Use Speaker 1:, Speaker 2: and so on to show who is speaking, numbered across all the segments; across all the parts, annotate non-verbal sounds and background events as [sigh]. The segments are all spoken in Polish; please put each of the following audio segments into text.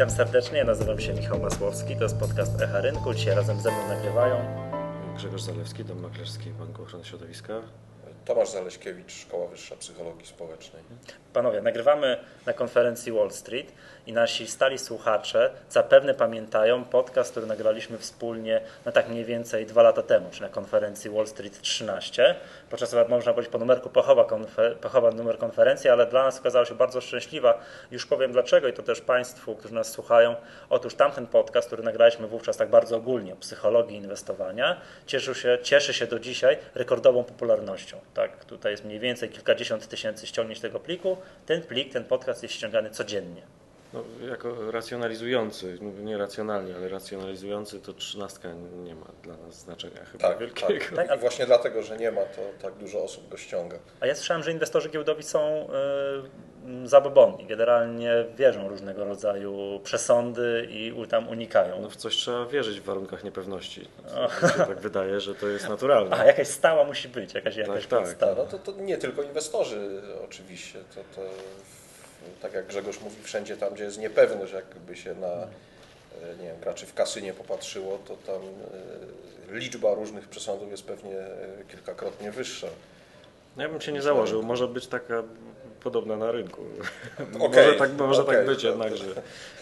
Speaker 1: Witam serdecznie, nazywam się Michał Masłowski, to jest podcast Echa Rynku. Dzisiaj razem ze mną nagrywają
Speaker 2: Grzegorz Zalewski, Dom Maklerski Banku Ochrony Środowiska.
Speaker 3: Tomasz Zaleśkiewicz, Szkoła Wyższa Psychologii Społecznej.
Speaker 1: Panowie, nagrywamy na konferencji Wall Street i nasi stali słuchacze zapewne pamiętają podcast, który nagraliśmy wspólnie no tak mniej więcej dwa lata temu, czy na konferencji Wall Street 13. Podczas można powiedzieć po numerku pochowa, konfer- pochowa numer konferencji, ale dla nas okazała się bardzo szczęśliwa. Już powiem dlaczego i to też Państwu, którzy nas słuchają. Otóż tamten podcast, który nagraliśmy wówczas tak bardzo ogólnie o psychologii inwestowania, cieszył się, cieszy się do dzisiaj rekordową popularnością. Tak, tutaj jest mniej więcej kilkadziesiąt tysięcy ściągnięć tego pliku. Ten plik, ten podcast jest ściągany codziennie.
Speaker 2: No, jako racjonalizujący, nie racjonalnie, ale racjonalizujący, to trzynastka nie ma dla nas znaczenia chyba
Speaker 3: Tak,
Speaker 2: wielkiego.
Speaker 3: tak. tak. I właśnie dlatego, że nie ma, to tak dużo osób go ściąga.
Speaker 1: A ja słyszałem, że inwestorzy giełdowi są yy, zabobonni. Generalnie wierzą różnego rodzaju przesądy i tam unikają.
Speaker 2: No w coś trzeba wierzyć w warunkach niepewności. Mi się tak wydaje, że to jest naturalne. [laughs]
Speaker 1: A jakaś stała musi być, jakaś, jakaś
Speaker 2: tak.
Speaker 1: podstawa.
Speaker 3: No to, to nie tylko inwestorzy oczywiście, to, to tak jak Grzegorz mówi, wszędzie tam, gdzie jest niepewność, jakby się na nie wiem, graczy w kasynie popatrzyło, to tam e, liczba różnych przesądów jest pewnie e, kilkakrotnie wyższa.
Speaker 2: No ja bym się nie założył, może być taka podobna na rynku. [laughs]
Speaker 3: Okay,
Speaker 2: może tak, może
Speaker 3: okay,
Speaker 2: tak być
Speaker 3: no,
Speaker 2: jednak, że...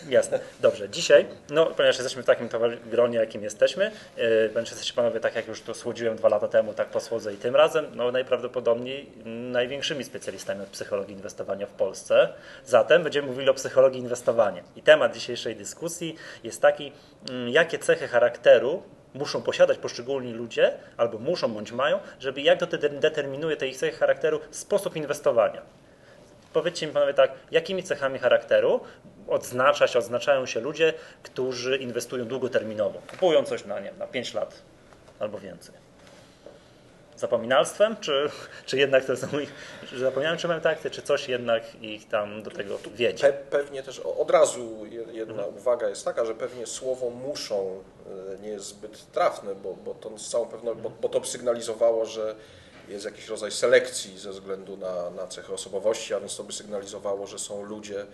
Speaker 1: Jasne. Dobrze. Dzisiaj, no ponieważ jesteśmy w takim gronie, jakim jesteśmy, yy, ponieważ jesteście panowie, tak jak już to słodziłem dwa lata temu, tak posłodzę i tym razem, no najprawdopodobniej największymi specjalistami od psychologii inwestowania w Polsce. Zatem będziemy mówili o psychologii inwestowania. I temat dzisiejszej dyskusji jest taki, yy, jakie cechy charakteru muszą posiadać poszczególni ludzie, albo muszą bądź mają, żeby jak to determinuje te ich cechy charakteru sposób inwestowania. Powiedzcie mi panowie tak, jakimi cechami charakteru odznaczać, odznaczają się ludzie, którzy inwestują długoterminowo, kupują coś na, nie, na 5 lat albo więcej. Zapominalstwem, czy, czy jednak to są ich, że zapominają, czy mają takty, czy coś jednak ich tam do tego wiedzie?
Speaker 3: Pe pewnie też od razu jedna mhm. uwaga jest taka, że pewnie słowo muszą nie jest zbyt trafne, bo, bo to z całą pewnością, bo, bo to sygnalizowało, że jest jakiś rodzaj selekcji ze względu na, na cechy osobowości, a więc to by sygnalizowało, że są ludzie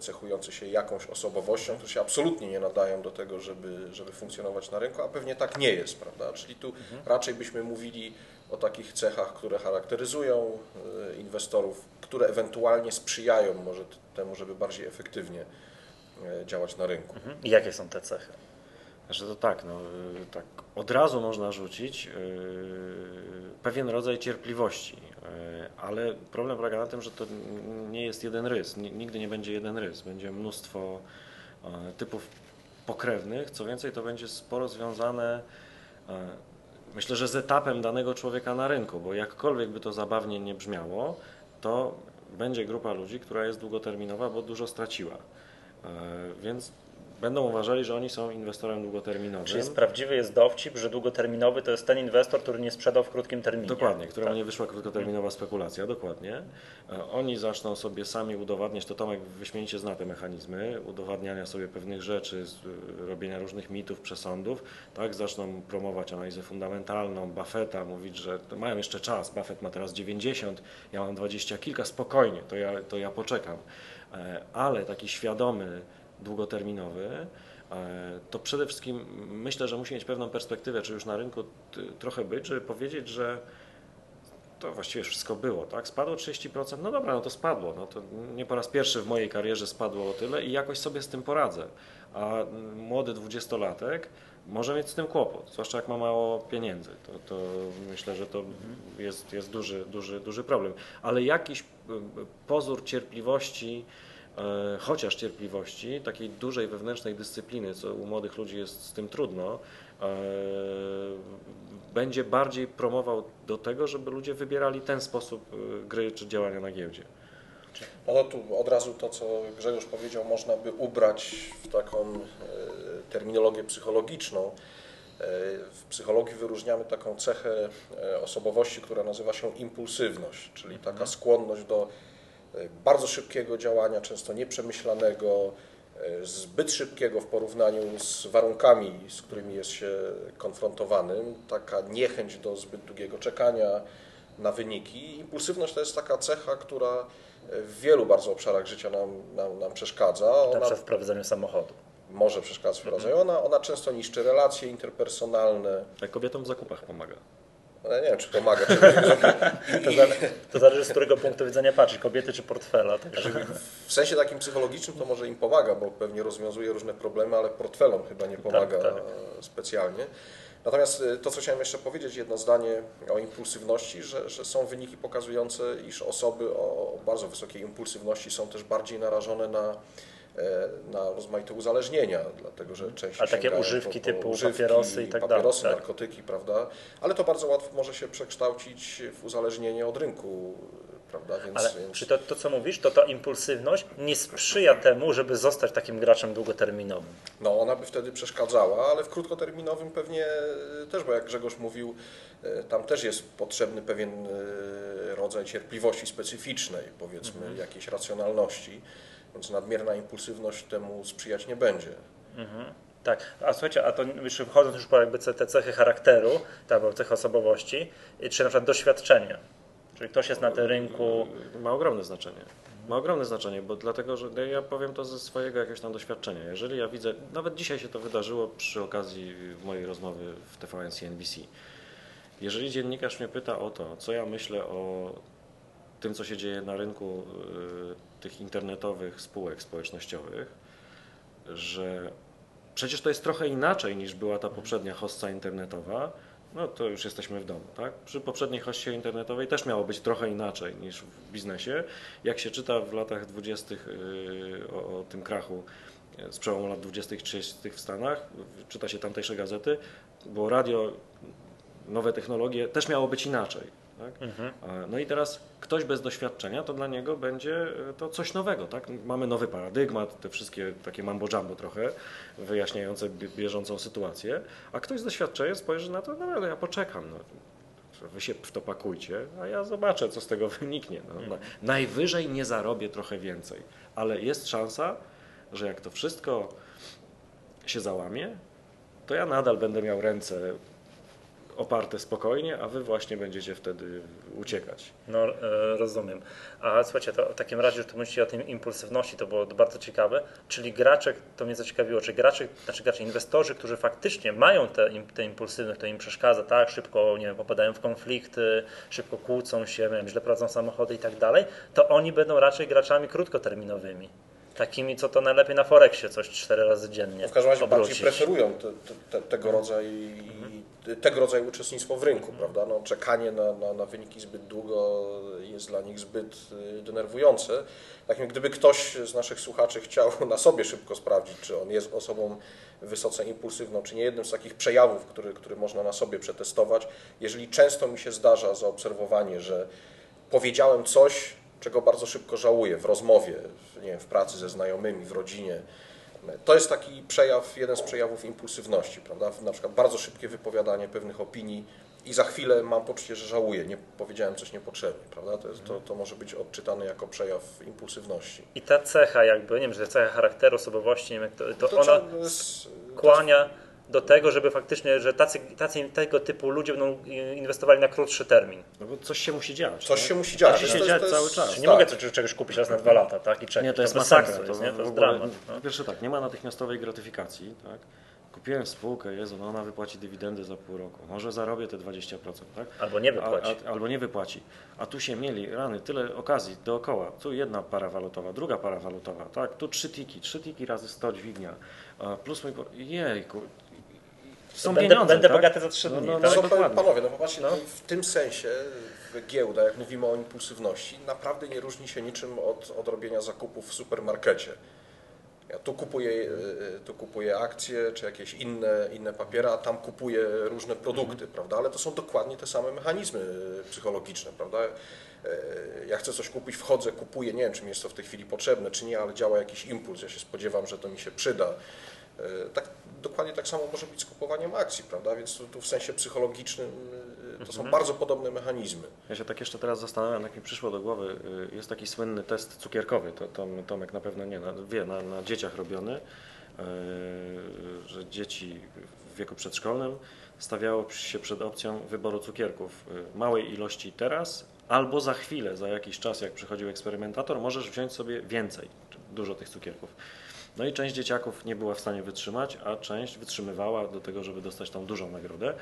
Speaker 3: cechujący się jakąś osobowością, którzy się absolutnie nie nadają do tego, żeby, żeby funkcjonować na rynku, a pewnie tak nie jest, prawda? Czyli tu mhm. raczej byśmy mówili o takich cechach, które charakteryzują inwestorów, które ewentualnie sprzyjają może temu, żeby bardziej efektywnie działać na rynku.
Speaker 1: Mhm. I jakie są te cechy?
Speaker 2: Że to tak, no, tak. Od razu można rzucić yy, pewien rodzaj cierpliwości, yy, ale problem polega na tym, że to nie jest jeden rys, nigdy nie będzie jeden rys, będzie mnóstwo typów pokrewnych, co więcej to będzie sporo związane myślę, że z etapem danego człowieka na rynku, bo jakkolwiek by to zabawnie nie brzmiało, to będzie grupa ludzi, która jest długoterminowa, bo dużo straciła. Więc będą uważali, że oni są inwestorem długoterminowym.
Speaker 1: Czyli jest prawdziwy jest dowcip, że długoterminowy to jest ten inwestor, który nie sprzedał w krótkim terminie.
Speaker 2: Dokładnie, któremu tak. nie wyszła krótkoterminowa spekulacja, dokładnie. Oni zaczną sobie sami udowadniać, to Tomek wyśmienicie zna te mechanizmy, udowadniania sobie pewnych rzeczy, robienia różnych mitów, przesądów, tak, zaczną promować analizę fundamentalną, Buffetta, mówić, że mają jeszcze czas, Buffett ma teraz 90, ja mam 20 kilka, spokojnie, to ja, to ja poczekam. Ale taki świadomy, długoterminowy, to przede wszystkim myślę, że musi mieć pewną perspektywę, czy już na rynku trochę być, żeby powiedzieć, że to właściwie wszystko było, tak? Spadło 30%, no dobra, no to spadło, no to nie po raz pierwszy w mojej karierze spadło o tyle i jakoś sobie z tym poradzę. A młody dwudziestolatek może mieć z tym kłopot, zwłaszcza jak ma mało pieniędzy. To, to myślę, że to jest, jest duży, duży, duży problem. Ale jakiś pozór cierpliwości, chociaż cierpliwości, takiej dużej wewnętrznej dyscypliny, co u młodych ludzi jest z tym trudno, będzie bardziej promował do tego, żeby ludzie wybierali ten sposób gry czy działania na giełdzie.
Speaker 3: No to tu od razu to, co Grzegorz powiedział, można by ubrać w taką terminologię psychologiczną. W psychologii wyróżniamy taką cechę osobowości, która nazywa się impulsywność, czyli taka skłonność do bardzo szybkiego działania, często nieprzemyślanego, zbyt szybkiego w porównaniu z warunkami, z którymi jest się konfrontowanym, taka niechęć do zbyt długiego czekania, na wyniki. Impulsywność to jest taka cecha, która w wielu bardzo obszarach życia nam, nam, nam przeszkadza.
Speaker 1: Na
Speaker 3: Ona
Speaker 1: przykład w prowadzeniu samochodu.
Speaker 3: może przeszkadzać w rodzaju. Ona, ona często niszczy relacje interpersonalne.
Speaker 2: Jak kobietom w zakupach pomaga.
Speaker 3: Ale nie wiem, czy pomaga.
Speaker 1: To, [laughs] za, to zależy z którego punktu widzenia patrzy, kobiety czy portfela. Tak?
Speaker 3: W sensie takim psychologicznym to może im pomaga, bo pewnie rozwiązuje różne problemy, ale portfelom chyba nie pomaga
Speaker 1: tak.
Speaker 3: specjalnie. Natomiast y, to, co chciałem jeszcze powiedzieć, jedno zdanie o impulsywności, że, że są wyniki pokazujące, iż osoby o, bardzo wysokiej impulsywności są też bardziej narażone na, e, na rozmaite uzależnienia, dlatego że częściej
Speaker 1: A takie używki typu papierosy i tak dalej,
Speaker 3: papierosy,
Speaker 1: tak.
Speaker 3: narkotyki, prawda? Ale to bardzo łatwo może się przekształcić w uzależnienie od rynku, prawda? Więc,
Speaker 1: Ale
Speaker 3: więc...
Speaker 1: czy to, to, co mówisz, to ta impulsywność nie sprzyja temu, żeby zostać takim graczem długoterminowym.
Speaker 3: No, ona by wtedy przeszkadzała, ale w krótkoterminowym pewnie też, bo jak Grzegorz mówił, e, tam też jest potrzebny pewien e, rodzaj cierpliwości specyficznej, powiedzmy,
Speaker 1: Mhm.
Speaker 3: jakiejś racjonalności, więc nadmierna impulsywność temu sprzyjać nie będzie.
Speaker 1: Tak, a słuchajcie, a to już wchodząc już po jakby te cechy charakteru, tak, albo cechy osobowości, czy na przykład doświadczenie, czyli ktoś jest na tym rynku,
Speaker 2: Ma ogromne znaczenie. Ma ogromne znaczenie, bo dlatego, że ja powiem to ze swojego jakiegoś tam doświadczenia. Jeżeli ja widzę, nawet dzisiaj się to wydarzyło przy okazji mojej rozmowy w TVN CNBC. Jeżeli dziennikarz mnie pyta o to, co ja myślę o tym, co się dzieje na rynku y, tych internetowych spółek społecznościowych, że przecież to jest trochę inaczej niż była ta poprzednia hostca internetowa, no to już jesteśmy w domu, tak? Przy poprzedniej hoście internetowej też miało być trochę inaczej niż w biznesie. Jak się czyta w latach 20. yy, o, o tym krachu yy, z przełomu lat 20. i 30. w Stanach, czyta się tamtejsze gazety, bo radio, nowe technologie też miało być inaczej. Tak? A, No i teraz ktoś bez doświadczenia, to dla niego będzie e, to coś nowego. Tak? Mamy nowy paradygmat, te wszystkie takie mambo jumbo trochę, wyjaśniające bie- bieżącą sytuację, a ktoś z doświadczeniem spojrzy na to, no ale ja poczekam. No. Wy się w to pakujcie, a ja zobaczę, co z tego [laughs] wyniknie. No, na- Najwyżej nie zarobię trochę więcej, ale jest szansa, że jak to wszystko się załamie, to ja nadal będę miał ręce oparte spokojnie, a wy właśnie będziecie wtedy uciekać.
Speaker 1: no e, rozumiem. A słuchajcie, to w takim razie, że tu myślicie o tej impulsywności, to było bardzo ciekawe, czyli gracze, to mnie zaciekawiło, czy gracze, znaczy gracze, inwestorzy, którzy faktycznie mają tę te, te impulsywność, to im przeszkadza, tak, szybko, nie wiem, popadają w konflikty, szybko kłócą się, nie wiem, źle prowadzą samochody i tak dalej, to oni będą raczej graczami krótkoterminowymi. Takimi, co to najlepiej na Forexie coś cztery razy dziennie
Speaker 3: W każdym razie bardziej
Speaker 1: obrócić.
Speaker 3: preferują te, te, te, tego, rodzaju, tego rodzaju uczestnictwo w rynku, prawda? No, czekanie na, na, na wyniki zbyt długo jest dla nich zbyt y, denerwujące. Tak jak gdyby ktoś z naszych słuchaczy chciał [laughs] na sobie szybko sprawdzić, czy on jest osobą wysoce impulsywną, czy nie jednym z takich przejawów, który, który można na sobie przetestować. Jeżeli często mi się zdarza zaobserwowanie, że powiedziałem coś, czego bardzo szybko żałuję w rozmowie, w, nie wiem, w pracy ze znajomymi, w rodzinie. To jest taki przejaw, jeden z przejawów impulsywności, prawda? Na przykład bardzo szybkie wypowiadanie pewnych opinii i za chwilę mam poczucie, że żałuję, nie powiedziałem coś niepotrzebnie, prawda? To, jest, to, to może być odczytane jako przejaw impulsywności.
Speaker 1: I ta cecha jakby, nie wiem, że cecha charakteru, osobowości, nie wiem, to, to,
Speaker 3: To
Speaker 1: ona
Speaker 3: trzeba- jest-
Speaker 1: kłania do tego, żeby faktycznie, że tacy, tacy tego typu ludzie będą inwestowali na krótszy termin.
Speaker 2: No bo coś się musi dziać.
Speaker 3: Coś
Speaker 2: tak?
Speaker 3: się musi dziać.
Speaker 2: Musi
Speaker 3: To
Speaker 2: się
Speaker 3: to jest-
Speaker 2: cały czas.
Speaker 1: Czyli nie
Speaker 3: tak.
Speaker 1: mogę coś- czegoś kupić raz na dwa lata, tak? I czekać.
Speaker 2: Nie, to jest
Speaker 1: bez
Speaker 2: masakra.
Speaker 1: sensu jest,
Speaker 2: to,
Speaker 1: nie? To jest
Speaker 2: ogóle-
Speaker 1: dramat. No.
Speaker 2: Pierwsze tak, nie ma natychmiastowej gratyfikacji. Tak? Kupiłem spółkę, Jezu, no ona wypłaci dywidendy za pół roku. Może zarobię te 20%, tak?
Speaker 1: Albo nie wypłaci.
Speaker 2: A, a, albo nie wypłaci. A tu się mieli, rany, tyle okazji dookoła. Tu jedna para walutowa, druga para walutowa, tak? Tu trzy tiki, trzy tiki razy 100 dźwignia. Plus mój, jejku. Są
Speaker 1: Będę-
Speaker 2: pieniądze,
Speaker 1: będę
Speaker 2: tak?
Speaker 1: bogaty za trzy
Speaker 2: No,
Speaker 1: dni,
Speaker 2: no,
Speaker 1: tak?
Speaker 2: no,
Speaker 3: Są,
Speaker 2: dokładnie.
Speaker 3: panowie, no popatrzcie,
Speaker 1: No.
Speaker 3: w tym sensie giełda, jak mówimy o impulsywności, naprawdę nie różni się niczym od, od robienia zakupów w supermarkecie. Ja tu kupuję, y, tu kupuję akcje czy jakieś inne, inne papiery, a tam kupuję różne produkty, prawda? Ale to są dokładnie te same mechanizmy psychologiczne, prawda? Ja chcę coś kupić, wchodzę, kupuję, nie wiem, czy mi jest to w tej chwili potrzebne, czy nie, ale działa jakiś impuls, ja się spodziewam, że to mi się przyda. Y, Tak, dokładnie tak samo może być z kupowaniem akcji, prawda? Więc tu, tu w sensie psychologicznym y, to są bardzo podobne mechanizmy.
Speaker 2: Ja się tak jeszcze teraz zastanawiam, jak mi przyszło do głowy, y, jest taki słynny test cukierkowy, to, to Tomek na pewno nie, na, wie, na, na dzieciach robiony, że dzieci w wieku przedszkolnym stawiało się przed opcją wyboru cukierków małej ilości teraz, albo za chwilę, za jakiś czas, jak przychodził eksperymentator, możesz wziąć sobie więcej, dużo tych cukierków. No i część dzieciaków nie była w stanie wytrzymać, a część wytrzymywała do tego, żeby dostać tą dużą nagrodę.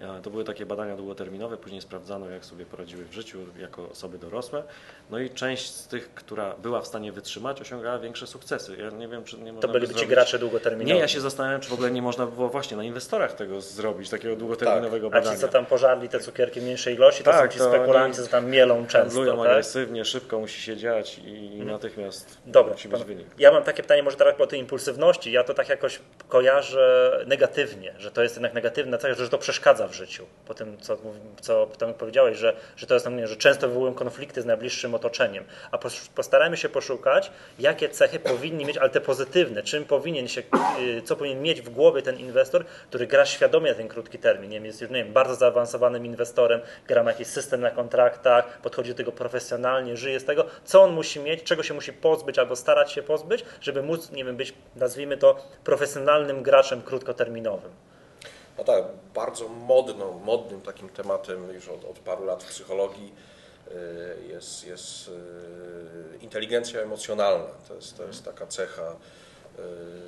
Speaker 2: E, To były takie badania długoterminowe, później sprawdzano, jak sobie poradziły w życiu jako osoby dorosłe. No i część z tych, która była w stanie wytrzymać, osiągała większe sukcesy. Ja nie wiem, czy nie można
Speaker 1: To
Speaker 2: by
Speaker 1: byliby ci gracze długoterminowi.
Speaker 2: Nie, ja się zastanawiam, czy w ogóle nie można by było właśnie na inwestorach tego zrobić, takiego długoterminowego
Speaker 1: A
Speaker 2: badania.
Speaker 1: ci, co tam pożarli te cukierki mniejszej ilości, to
Speaker 2: Tak,
Speaker 1: są ci
Speaker 2: to
Speaker 1: spekulanci, co tam mielą często.
Speaker 2: Handlują
Speaker 1: Tak?
Speaker 2: agresywnie, szybko musi się dziać i natychmiast
Speaker 1: Dobra,
Speaker 2: musi być
Speaker 1: pan-
Speaker 2: wynik.
Speaker 1: ja mam takie pytanie może teraz po tej impulsywności. Ja to tak jakoś kojarzę negatywnie, że to jest jednak negatywna cecha, że to przeszkadza w życiu. Po tym, co, co tam powiedziałeś, że, że to jest, no, że często wywołują konflikty z najbliższym otoczeniem. A pos- postarajmy się poszukać, jakie cechy powinni mieć, ale te pozytywne. Czym powinien się, y, co powinien mieć w głowie ten inwestor, który gra świadomie na ten krótki termin. Nie jest już, nie wiem, bardzo zaawansowanym inwestorem, gra ma jakiś system na kontraktach, podchodzi do tego profesjonalnie, żyje z tego, co on musi mieć, czego się musi pozbyć albo starać się pozbyć, żeby móc, nie wiem, być, nazwijmy to, profesjonalnym graczem krótkoterminowym.
Speaker 3: No tak, bardzo modną, modnym takim tematem już od, od paru lat w psychologii y, jest, jest y, inteligencja emocjonalna. To jest, to jest taka cecha,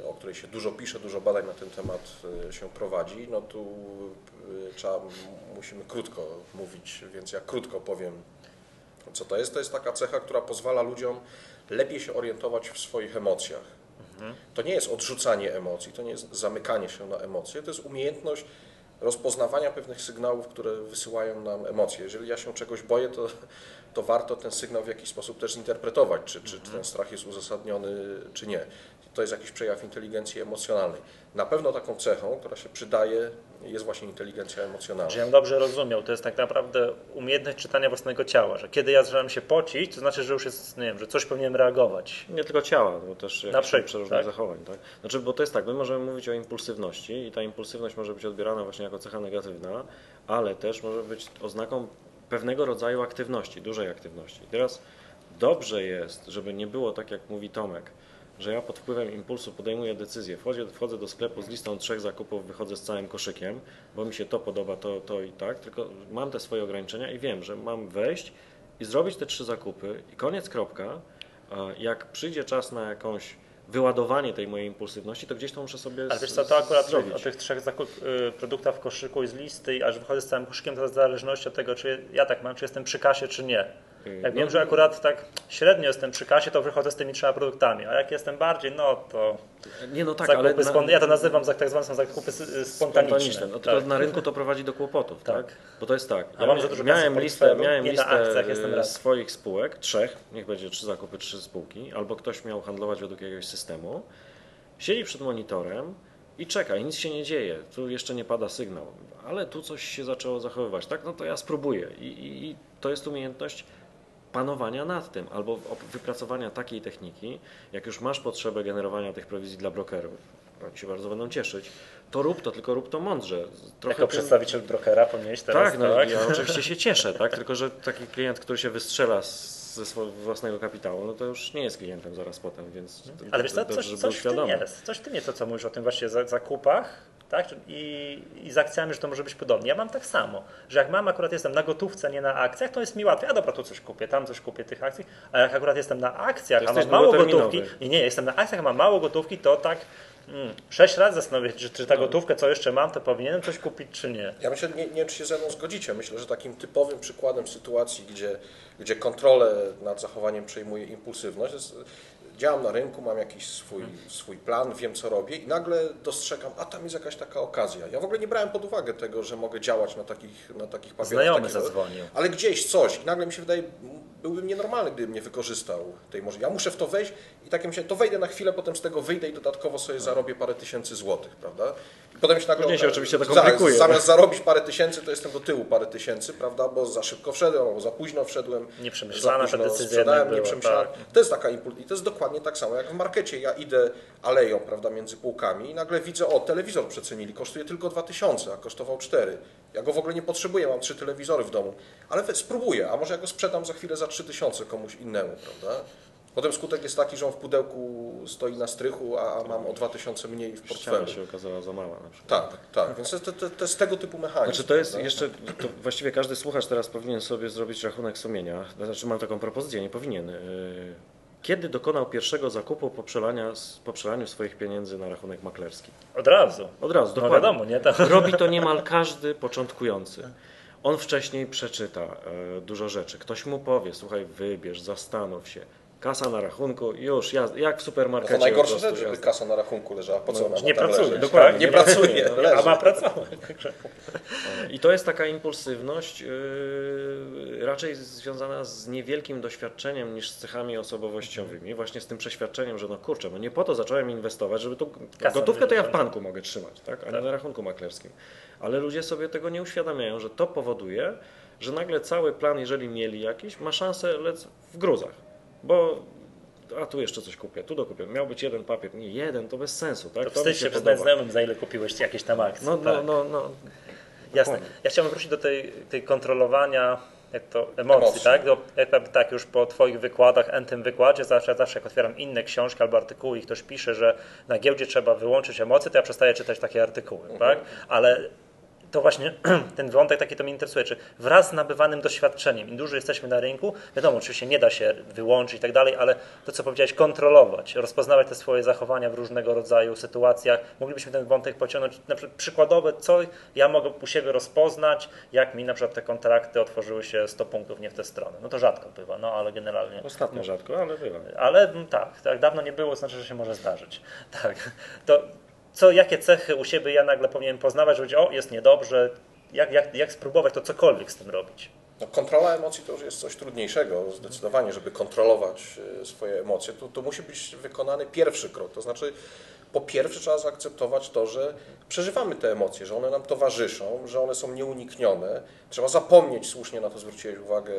Speaker 3: y, o której się dużo pisze, dużo badań na ten temat się prowadzi. No tu trzeba, musimy krótko mówić, więc ja krótko powiem, co to jest. To jest taka cecha, która pozwala ludziom lepiej się orientować w swoich emocjach. To nie jest odrzucanie emocji, to nie jest zamykanie się na emocje, to jest umiejętność rozpoznawania pewnych sygnałów, które wysyłają nam emocje. Jeżeli ja się czegoś boję, to, to warto ten sygnał w jakiś sposób też zinterpretować, czy, czy, czy ten strach jest uzasadniony, czy nie. To jest jakiś przejaw inteligencji emocjonalnej. Na pewno taką cechą, która się przydaje, jest właśnie inteligencja emocjonalna.
Speaker 1: Że ja dobrze rozumiał, to jest tak naprawdę umiejętność czytania własnego ciała, że kiedy ja zaczynam się pocić, to znaczy, że już jest, nie wiem, że coś powinienem reagować.
Speaker 2: Nie tylko ciała, bo też
Speaker 1: Na
Speaker 2: przeróżnych
Speaker 1: tak?
Speaker 2: zachowań. Tak? Znaczy, bo to jest tak, my możemy mówić o impulsywności i ta impulsywność może być odbierana właśnie jako cecha negatywna, ale też może być oznaką pewnego rodzaju aktywności, dużej aktywności. I teraz dobrze jest, żeby nie było tak, jak mówi Tomek, że ja pod wpływem impulsu podejmuję decyzję, wchodzę, wchodzę do sklepu z listą trzech zakupów, wychodzę z całym koszykiem, bo mi się to podoba, to, to i tak, tylko mam te swoje ograniczenia i wiem, że mam wejść i zrobić te trzy zakupy i koniec, kropka. Jak przyjdzie czas na jakąś wyładowanie tej mojej impulsywności, to gdzieś to muszę sobie
Speaker 1: Ale wiesz co, to akurat
Speaker 2: zrobić.
Speaker 1: o tych trzech zakup, y, produktach w koszyku i z listy, aż wychodzę z całym koszykiem, to w zależności od tego, czy ja tak mam, czy jestem przy kasie, czy nie.
Speaker 2: Y,
Speaker 1: Jak
Speaker 2: no,
Speaker 1: wiem, że akurat tak średnio jestem przy kasie, to wychodzę z tymi trzema produktami, a jak jestem bardziej, no to
Speaker 2: Nie, no tak,
Speaker 1: zakupy
Speaker 2: ale na-
Speaker 1: spon- ja to nazywam tak zwane są zakupy y, spontaniczne.
Speaker 2: No, tylko
Speaker 1: Tak.
Speaker 2: na rynku to prowadzi do kłopotów, tak?
Speaker 1: Tak.
Speaker 2: Bo to jest tak.
Speaker 1: A mam za dużo kasy
Speaker 2: miałem listę, miałem listę
Speaker 1: akcjach jestem raz.
Speaker 2: swoich spółek, trzech, niech będzie trzy zakupy, trzy spółki, albo ktoś miał handlować według jakiegoś systemu, siedzi przed monitorem i czeka, i nic się nie dzieje, tu jeszcze nie pada sygnał, ale tu coś się zaczęło zachowywać, tak? No to ja spróbuję. I, i, i to jest umiejętność panowania nad tym, albo wypracowania takiej techniki, jak już masz potrzebę generowania tych prowizji dla brokerów, oni się bardzo będą cieszyć, to rób to, tylko rób to mądrze. Trochę
Speaker 1: Jako
Speaker 2: tym-
Speaker 1: przedstawiciel brokera powinieneś teraz,
Speaker 2: tak, no
Speaker 1: tak?
Speaker 2: ja [laughs] oczywiście się cieszę, tak? Tylko że taki klient, który się wystrzela z- ze swojego własnego kapitału, no to już nie jest klientem zaraz potem, więc to-
Speaker 1: Ale wiesz co,
Speaker 2: to-
Speaker 1: coś, coś w tym jest. Coś w tym jest to, co mówisz o tym właśnie za- zakupach, tak? I, I z akcjami, że to może być podobnie. Ja mam tak samo, że jak mam akurat jestem na gotówce, nie na akcjach, to jest mi łatwiej. A dobra, tu coś kupię, tam coś kupię tych akcji. A jak akurat jestem na akcjach,
Speaker 2: To
Speaker 1: a mam mało gotówki, nie, nie, jestem na akcjach, a mam mało gotówki, to tak mm, sześć razy zastanowię się, czy, czy ta
Speaker 2: No.
Speaker 1: gotówkę, co jeszcze mam, to powinienem coś kupić, czy nie.
Speaker 3: Ja myślę, nie, nie wiem, czy się ze mną zgodzicie. Myślę, że takim typowym przykładem sytuacji, gdzie, gdzie kontrolę nad zachowaniem przejmuje impulsywność, jest, działam na rynku, mam jakiś swój, swój plan, wiem co robię i nagle dostrzegam, a tam jest jakaś taka okazja. Ja w ogóle nie brałem pod uwagę tego, że mogę działać na takich, na takich papierach.
Speaker 1: Znajomy
Speaker 3: takich-
Speaker 1: zadzwonił.
Speaker 3: Ale gdzieś coś i nagle mi się wydaje, byłbym nienormalny, gdybym nie wykorzystał tej możliwości. Ja muszę w to wejść i takie myślę, to wejdę na chwilę, potem z tego wyjdę i dodatkowo sobie zarobię parę tysięcy złotych, prawda? I potem się nagle
Speaker 2: Później się oczywiście to komplikuje.
Speaker 3: Zamiast zarobić parę tysięcy, to jestem do tyłu parę tysięcy, prawda? Bo za szybko wszedłem, albo za późno wszedłem.
Speaker 1: Nieprzemyślana ta decyzja jednak była, tak.
Speaker 3: To jest taka impuls i to jest dokładnie tak samo jak w markecie. Ja idę aleją, prawda, między półkami i nagle widzę, o, telewizor przecenili, kosztuje tylko 2000, a kosztował 4. Ja go w ogóle nie potrzebuję, mam trzy telewizory w domu, ale spróbuję, a może ja go sprzedam za chwilę za 3000 komuś innemu, prawda? Potem skutek jest taki, że on w pudełku stoi na strychu, a, mam o 2000 mniej w
Speaker 2: Ściana
Speaker 3: portfelu.
Speaker 2: się okazała za mała na przykład.
Speaker 3: Tak, tak, więc to, to, to jest tego typu mechanizm.
Speaker 2: Znaczy to jest
Speaker 3: prawda?
Speaker 2: jeszcze, to właściwie każdy słuchacz teraz powinien sobie zrobić rachunek sumienia. Znaczy mam taką propozycję, nie powinien. Yy, Kiedy dokonał pierwszego zakupu po, przelania, po przelaniu swoich pieniędzy na rachunek maklerski?
Speaker 1: Od razu.
Speaker 2: Od razu,
Speaker 1: No
Speaker 2: dokładnie.
Speaker 1: wiadomo, nie? To...
Speaker 2: Robi to niemal [laughs] każdy początkujący. On wcześniej przeczyta e, dużo rzeczy. Ktoś mu powie, słuchaj, wybierz, zastanów się. Kasa na rachunku, już, jaz, jak w
Speaker 3: No
Speaker 2: supermarkecie.
Speaker 3: to najgorsza
Speaker 2: prostu
Speaker 3: rzecz, żeby
Speaker 2: jazda.
Speaker 3: kasa na rachunku leżała. Po co
Speaker 2: No,
Speaker 1: nie pracuje,
Speaker 3: leżeć?
Speaker 1: dokładnie.
Speaker 3: Nie pracuje,
Speaker 1: A
Speaker 3: leży.
Speaker 1: ma pracować. [laughs]
Speaker 2: I to jest taka impulsywność yy, raczej związana z niewielkim doświadczeniem niż z cechami osobowościowymi, właśnie z tym przeświadczeniem, że no kurczę, no nie po to zacząłem inwestować, żeby tu
Speaker 1: Kasę
Speaker 2: gotówkę to ja w banku mogę trzymać, tak? a nie
Speaker 1: Tak.
Speaker 2: na rachunku maklerskim. Ale ludzie sobie tego nie uświadamiają, że to powoduje, że nagle cały plan, jeżeli mieli jakiś, ma szansę lec w gruzach, bo a tu jeszcze coś kupię, tu dokupię. Miał być jeden papier, nie jeden, to bez sensu, tak?
Speaker 1: To wstyd się przyznać znajomym, za ile kupiłeś jakieś tam akcje.
Speaker 2: No, no,
Speaker 1: tak.
Speaker 2: no, no,
Speaker 1: Jasne.
Speaker 2: Dokładnie.
Speaker 1: Ja chciałbym wrócić do tej, tej kontrolowania jak to, emocji,
Speaker 3: Emocji.
Speaker 1: tak? Do, jak, tak, już po Twoich wykładach, en tym wykładzie, zawsze, zawsze jak otwieram inne książki albo artykuły i ktoś pisze, że na giełdzie trzeba wyłączyć emocje, to ja przestaję czytać takie artykuły, tak? Ale to właśnie [clears throat] ten wątek taki to mnie interesuje, czy wraz z nabywanym doświadczeniem, im dłużej jesteśmy na rynku, wiadomo, oczywiście nie da się wyłączyć i tak dalej, ale to, co powiedziałeś, kontrolować, rozpoznawać te swoje zachowania w różnego rodzaju sytuacjach. Moglibyśmy ten wątek pociągnąć, na przykład przykładowe, co ja mogę u siebie rozpoznać, jak mi na przykład te kontrakty otworzyły się 100 punktów nie w tę stronę. No to rzadko bywa, no ale generalnie...
Speaker 2: Ostatnio rzadko, ale bywa.
Speaker 1: Ale mm, tak, tak, dawno nie było, znaczy, że się może zdarzyć. [laughs] Tak. To co, jakie cechy u siebie ja nagle powinienem poznawać, że powiedzieć, o, jest niedobrze, jak, jak, jak spróbować to cokolwiek z tym robić?
Speaker 3: No, kontrola emocji to już jest coś trudniejszego, zdecydowanie, żeby kontrolować e, swoje emocje. To, to musi być wykonany pierwszy krok. To znaczy, po pierwsze trzeba zaakceptować to, że przeżywamy te emocje, że one nam towarzyszą, że one są nieuniknione. Trzeba zapomnieć, słusznie na to zwróciłeś uwagę,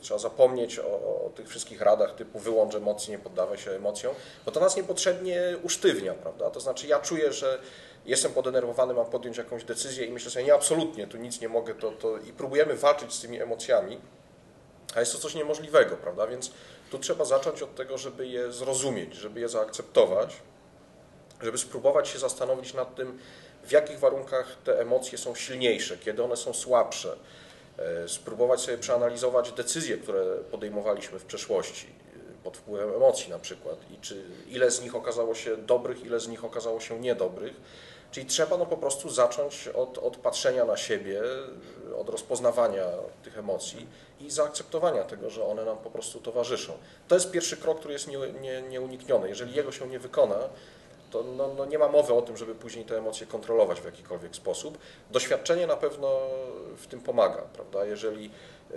Speaker 3: trzeba zapomnieć o, o tych wszystkich radach typu wyłącz emocje, nie poddawaj się emocjom, bo to nas niepotrzebnie usztywnia, prawda? To znaczy ja czuję, że jestem podenerwowany, mam podjąć jakąś decyzję i myślę sobie, nie, absolutnie, tu nic nie mogę, to, to i próbujemy walczyć z tymi emocjami, a jest to coś niemożliwego, prawda? Więc tu trzeba zacząć od tego, żeby je zrozumieć, żeby je zaakceptować, żeby spróbować się zastanowić nad tym, w jakich warunkach te emocje są silniejsze, kiedy one są słabsze. E, Spróbować sobie przeanalizować decyzje, które podejmowaliśmy w przeszłości e, pod wpływem emocji na przykład i czy ile z nich okazało się dobrych, ile z nich okazało się niedobrych. Czyli trzeba no po prostu zacząć od, od patrzenia na siebie, od rozpoznawania tych emocji i zaakceptowania tego, że one nam po prostu towarzyszą. To jest pierwszy krok, który jest nie, nie, nieunikniony. Jeżeli jego się nie wykona, to no, no nie ma mowy o tym, żeby później te emocje kontrolować w jakikolwiek sposób. Doświadczenie na pewno w tym pomaga, prawda? Jeżeli e,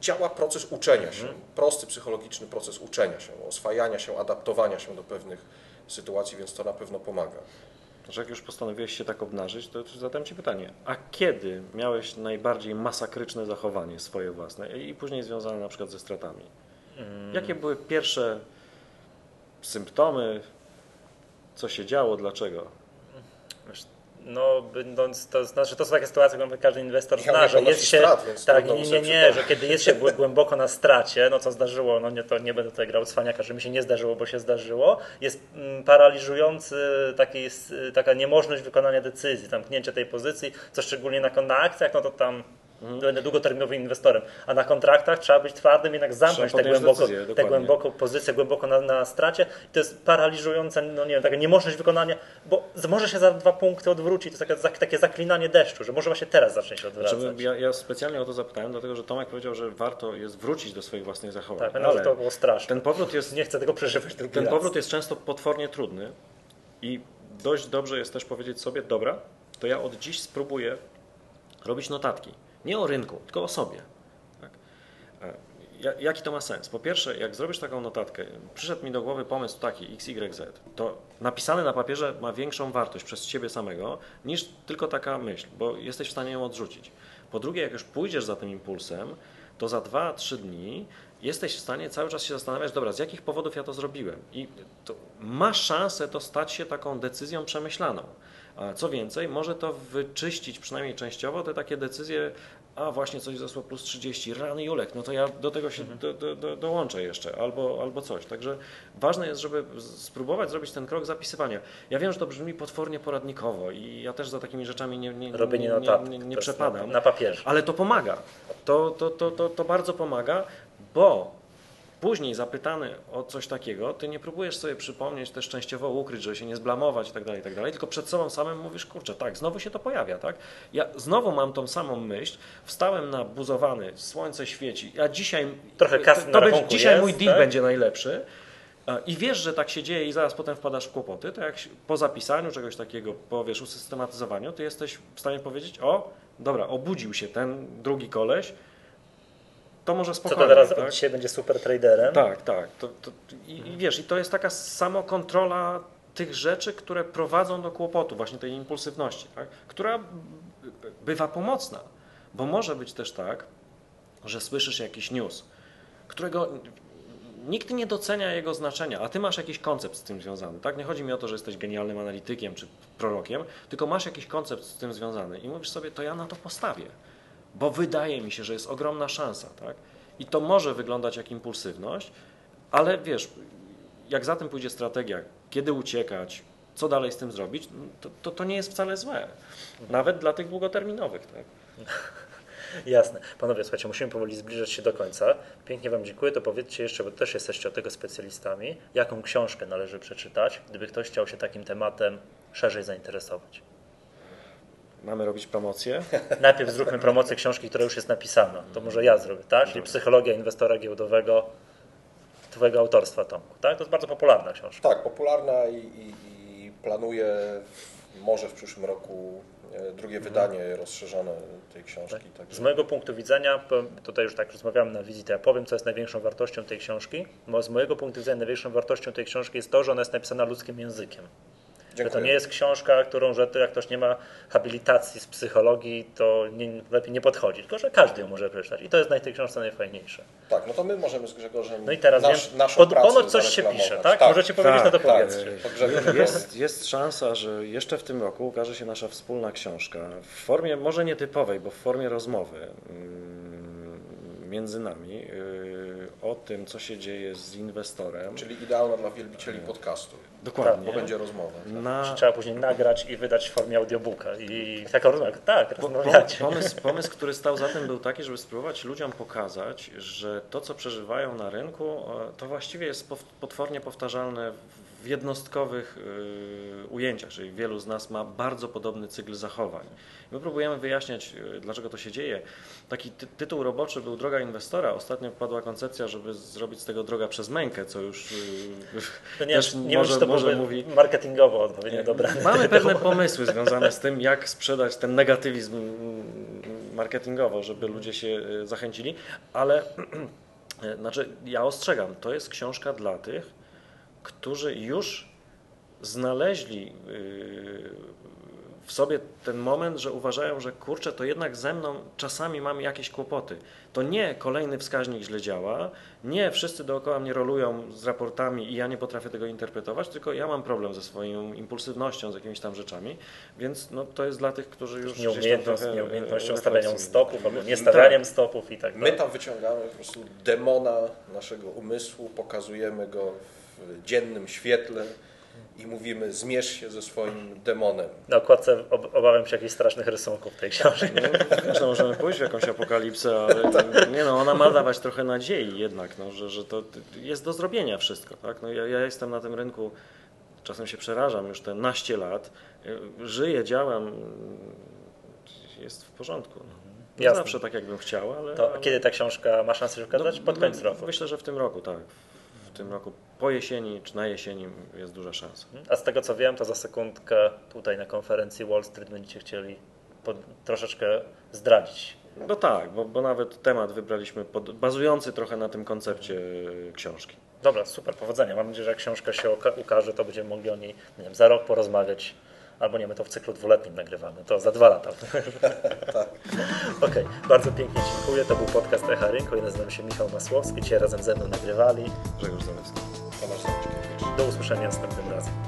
Speaker 3: działa proces uczenia się, prosty psychologiczny proces uczenia się, oswajania się, adaptowania się do pewnych sytuacji, więc to na pewno pomaga.
Speaker 2: Że jak już postanowiłeś się tak obnażyć, to zadam Ci pytanie, a kiedy miałeś najbardziej masakryczne zachowanie swoje własne i później związane na przykład ze stratami? Jakie były pierwsze symptomy, co się działo, dlaczego?
Speaker 1: No, będąc, to znaczy, to są takie sytuacje, które każdy inwestor
Speaker 3: Ja
Speaker 1: zna, że jest się.
Speaker 3: strat,
Speaker 1: tak, nie, nie, nie, że kiedy jest się głę- głęboko na stracie, no co zdarzyło, no nie, to nie będę tutaj grał cwaniaka, że mi się nie zdarzyło, bo się zdarzyło, jest mm, paraliżujący taki, taka niemożność wykonania decyzji, zamknięcie tej pozycji, co szczególnie na, na akcjach, no to tam
Speaker 3: Mhm.
Speaker 1: będę długoterminowym inwestorem, a na kontraktach trzeba być twardym, jednak zamknąć tę
Speaker 2: podjąć
Speaker 1: głęboko,
Speaker 2: decyzję, dokładnie.
Speaker 1: głęboką pozycję, głęboko na, na stracie. I to jest paraliżująca, no nie wiem, taka niemożność wykonania, bo może się za dwa punkty odwrócić, to jest takie, takie zaklinanie deszczu, że może właśnie teraz zacznie się odwracać.
Speaker 2: Znaczy, ja, ja specjalnie o to zapytałem, dlatego że Tomek powiedział, że warto jest wrócić do swoich własnych zachowań.
Speaker 1: Tak, no,
Speaker 2: ale
Speaker 1: to było straszne.
Speaker 2: ten powrót jest
Speaker 1: Nie chcę tego przeżywać drugi
Speaker 2: Ten
Speaker 1: raz.
Speaker 2: powrót jest często potwornie trudny i dość dobrze jest też powiedzieć sobie, dobra, to ja od dziś spróbuję robić notatki. Nie o rynku, tylko o sobie. Tak? E, ja- Jaki to ma sens? Po pierwsze, jak zrobisz taką notatkę, przyszedł mi do głowy pomysł taki XYZ, to napisane na papierze ma większą wartość przez ciebie samego niż tylko taka myśl, bo jesteś w stanie ją odrzucić. Po drugie, jak już pójdziesz za tym impulsem, to za 2-3 dni jesteś w stanie cały czas się zastanawiać, dobra, z jakich powodów ja to zrobiłem. I to ma szansę to stać się taką decyzją przemyślaną. A co więcej, może to wyczyścić przynajmniej częściowo te takie decyzje, a właśnie coś zesło plus 30, rany Julek, no to ja do tego się do, do, do, dołączę jeszcze, albo, albo coś. Także ważne jest, żeby spróbować zrobić ten krok zapisywania. Ja wiem, że to brzmi potwornie poradnikowo i ja też za takimi rzeczami nie, nie,
Speaker 1: Robienie
Speaker 2: nie, nie, nie, nie przepadam.
Speaker 1: Na, na papierze.
Speaker 2: Ale to pomaga. To, to, to, to, to bardzo pomaga, bo później zapytany o coś takiego, ty nie próbujesz sobie przypomnieć, też częściowo ukryć, żeby się nie zblamować i tak dalej, tak dalej, tylko przed sobą samym mówisz, kurczę, tak, znowu się to pojawia, tak? Ja znowu mam tą samą myśl, wstałem na buzowany, słońce świeci, a dzisiaj...
Speaker 1: Trochę kasy
Speaker 2: to,
Speaker 1: na
Speaker 2: to będzie, Dzisiaj
Speaker 1: jest,
Speaker 2: mój deal
Speaker 1: tak?
Speaker 2: będzie najlepszy. e, I wiesz, że tak się dzieje i zaraz potem wpadasz w kłopoty, to jak po zapisaniu czegoś takiego, po wiesz, usystematyzowaniu, ty jesteś w stanie powiedzieć, o, dobra, obudził się ten drugi koleś, to może
Speaker 1: Co
Speaker 2: spokojnie.
Speaker 1: to teraz
Speaker 2: tak?
Speaker 1: od dzisiaj będzie super traderem?
Speaker 2: Tak, tak. To, to, i, I wiesz, i to jest taka samokontrola tych rzeczy, które prowadzą do kłopotu, właśnie tej impulsywności, tak? która bywa pomocna, bo może być też tak, że słyszysz jakiś news, którego nikt nie docenia jego znaczenia, a ty masz jakiś koncept z tym związany. Tak? Nie chodzi mi o to, że jesteś genialnym analitykiem czy prorokiem, tylko masz jakiś koncept z tym związany i mówisz sobie, to ja na to postawię, bo wydaje mi się, że jest ogromna szansa. Tak? I to może wyglądać jak impulsywność, ale wiesz, jak za tym pójdzie strategia, kiedy uciekać, co dalej z tym zrobić, to, to, to nie jest wcale złe. Nawet dla tych długoterminowych. Tak? [laughs]
Speaker 1: Jasne. Panowie, słuchajcie, musimy powoli zbliżać się do końca. Pięknie Wam dziękuję. To powiedzcie jeszcze, bo też jesteście od tego specjalistami, jaką książkę należy przeczytać, gdyby ktoś chciał się takim tematem szerzej zainteresować.
Speaker 2: Mamy robić promocję. [laughs]
Speaker 1: Najpierw zróbmy promocję książki, która już jest napisana. To może ja zrobię, tak? Czyli Psychologia inwestora giełdowego Twojego autorstwa, Tomku. Tak? To jest bardzo popularna książka.
Speaker 3: Tak, popularna i, i, i planuję może w przyszłym roku e, drugie wydanie rozszerzone tej książki.
Speaker 1: Z
Speaker 3: Także
Speaker 1: mojego punktu widzenia, tutaj już tak rozmawiamy na wizji, to ja powiem, co jest największą wartością tej książki. Bo z mojego punktu widzenia największą wartością tej książki jest to, że ona jest napisana ludzkim językiem. Że to
Speaker 3: dziękuję.
Speaker 1: nie jest książka, którą, że to jak ktoś nie ma habilitacji z psychologii, to nie, lepiej nie podchodzi, tylko że każdy ją może przeczytać. I to jest na tej książce najfajniejsze.
Speaker 3: Tak, no to my możemy z Grzegorzem
Speaker 1: No i teraz
Speaker 3: nasz,
Speaker 1: wiem,
Speaker 3: naszą
Speaker 1: pod,
Speaker 3: pracę
Speaker 1: ponoć coś się pisze, tak? Możecie powiedzieć,
Speaker 2: tak,
Speaker 1: no to
Speaker 3: tak.
Speaker 1: powiedzcie.
Speaker 3: Grzegorz
Speaker 2: Jest, jest szansa, że jeszcze w tym roku ukaże się nasza wspólna książka w formie może nietypowej, bo w formie rozmowy mm, między nami yy, o tym, co się dzieje z inwestorem.
Speaker 3: Czyli idealna dla wielbicieli podcastu,
Speaker 2: Dokładnie.
Speaker 3: bo będzie rozmowa.
Speaker 2: Na,
Speaker 1: Trzeba później nagrać i wydać w formie audiobooka. I taką rozmowę, tak, rozmawiacie.
Speaker 2: Pomysł, [laughs] pomysł, który stał za tym, był taki, żeby spróbować ludziom pokazać, że to, co przeżywają na rynku, e, to właściwie jest potwornie powtarzalne w jednostkowych y, ujęciach, czyli wielu z nas ma bardzo podobny cykl zachowań. My próbujemy wyjaśniać, y, dlaczego to się dzieje. Taki ty tytuł roboczy był Droga inwestora. Ostatnio padła koncepcja, żeby zrobić z tego droga przez mękę, co już y, [laughs]
Speaker 1: To nie,
Speaker 2: też
Speaker 1: nie
Speaker 2: może,
Speaker 1: to
Speaker 2: może mówi
Speaker 1: marketingowo odpowiednio dobrane.
Speaker 2: Mamy pewne [laughs] pomysły związane z tym, jak sprzedać ten negatywizm mm, marketingowo, żeby ludzie się zachęcili, ale [clears throat] znaczy ja ostrzegam, to jest książka dla tych, którzy już znaleźli y, w sobie ten moment, że uważają, że kurczę, to jednak ze mną czasami mam jakieś kłopoty. To nie kolejny wskaźnik źle działa, nie wszyscy dookoła mnie rolują z raportami i ja nie potrafię tego interpretować, tylko ja mam problem ze swoją impulsywnością, z jakimiś tam rzeczami, więc no, to jest dla tych, którzy już
Speaker 1: Nieumiejętność,
Speaker 2: trochę,
Speaker 1: nieumiejętnością
Speaker 2: e,
Speaker 1: stawiania
Speaker 2: refleksji.
Speaker 1: stopów albo
Speaker 2: Tak.
Speaker 1: niestawianiem stopów i tak
Speaker 3: My
Speaker 1: dalej.
Speaker 3: tam wyciągamy po prostu demona naszego umysłu, pokazujemy go w dziennym świetle i mówimy zmierz się ze swoim demonem.
Speaker 1: Na okładce ob- obawiam się jakichś strasznych rysunków tej książki.
Speaker 2: No, no, możemy pójść w jakąś apokalipsę, ale [laughs] nie no, ona ma dawać trochę nadziei jednak, no, że, że to jest do zrobienia wszystko. Tak? No, ja, ja jestem na tym rynku, czasem się przerażam już te naście lat, y, żyję, działam, jest w porządku. No. Nie
Speaker 1: Jasne.
Speaker 2: zawsze tak, jakbym chciał, ale...
Speaker 1: To
Speaker 2: ale...
Speaker 1: kiedy ta książka ma szansę się ukazać?
Speaker 2: No,
Speaker 1: Pod
Speaker 2: no,
Speaker 1: koniec roku.
Speaker 2: Myślę, że w tym roku, tak. W tym roku, po jesieni czy na jesieni jest duża szansa.
Speaker 1: A z tego co wiem, to za sekundkę tutaj na konferencji Wall Street będziecie chcieli pod, troszeczkę zdradzić.
Speaker 2: No tak, bo, bo nawet temat wybraliśmy pod, bazujący trochę na tym koncepcie książki.
Speaker 1: Dobra, super, powodzenia. Mam nadzieję, że jak książka się ukaże, to będziemy mogli o niej nie wiem, za rok porozmawiać. Albo nie, my to w cyklu dwuletnim nagrywamy, to za dwa lata. [laughs] [laughs] Okej, bardzo pięknie dziękuję. To był podcast Echa Rynku. Ja nazywam się Michał Masłowski. Dzisiaj razem ze mną nagrywali.
Speaker 2: Grzegorz Zalewski.
Speaker 3: Tomasz.
Speaker 1: Do usłyszenia następnym razem.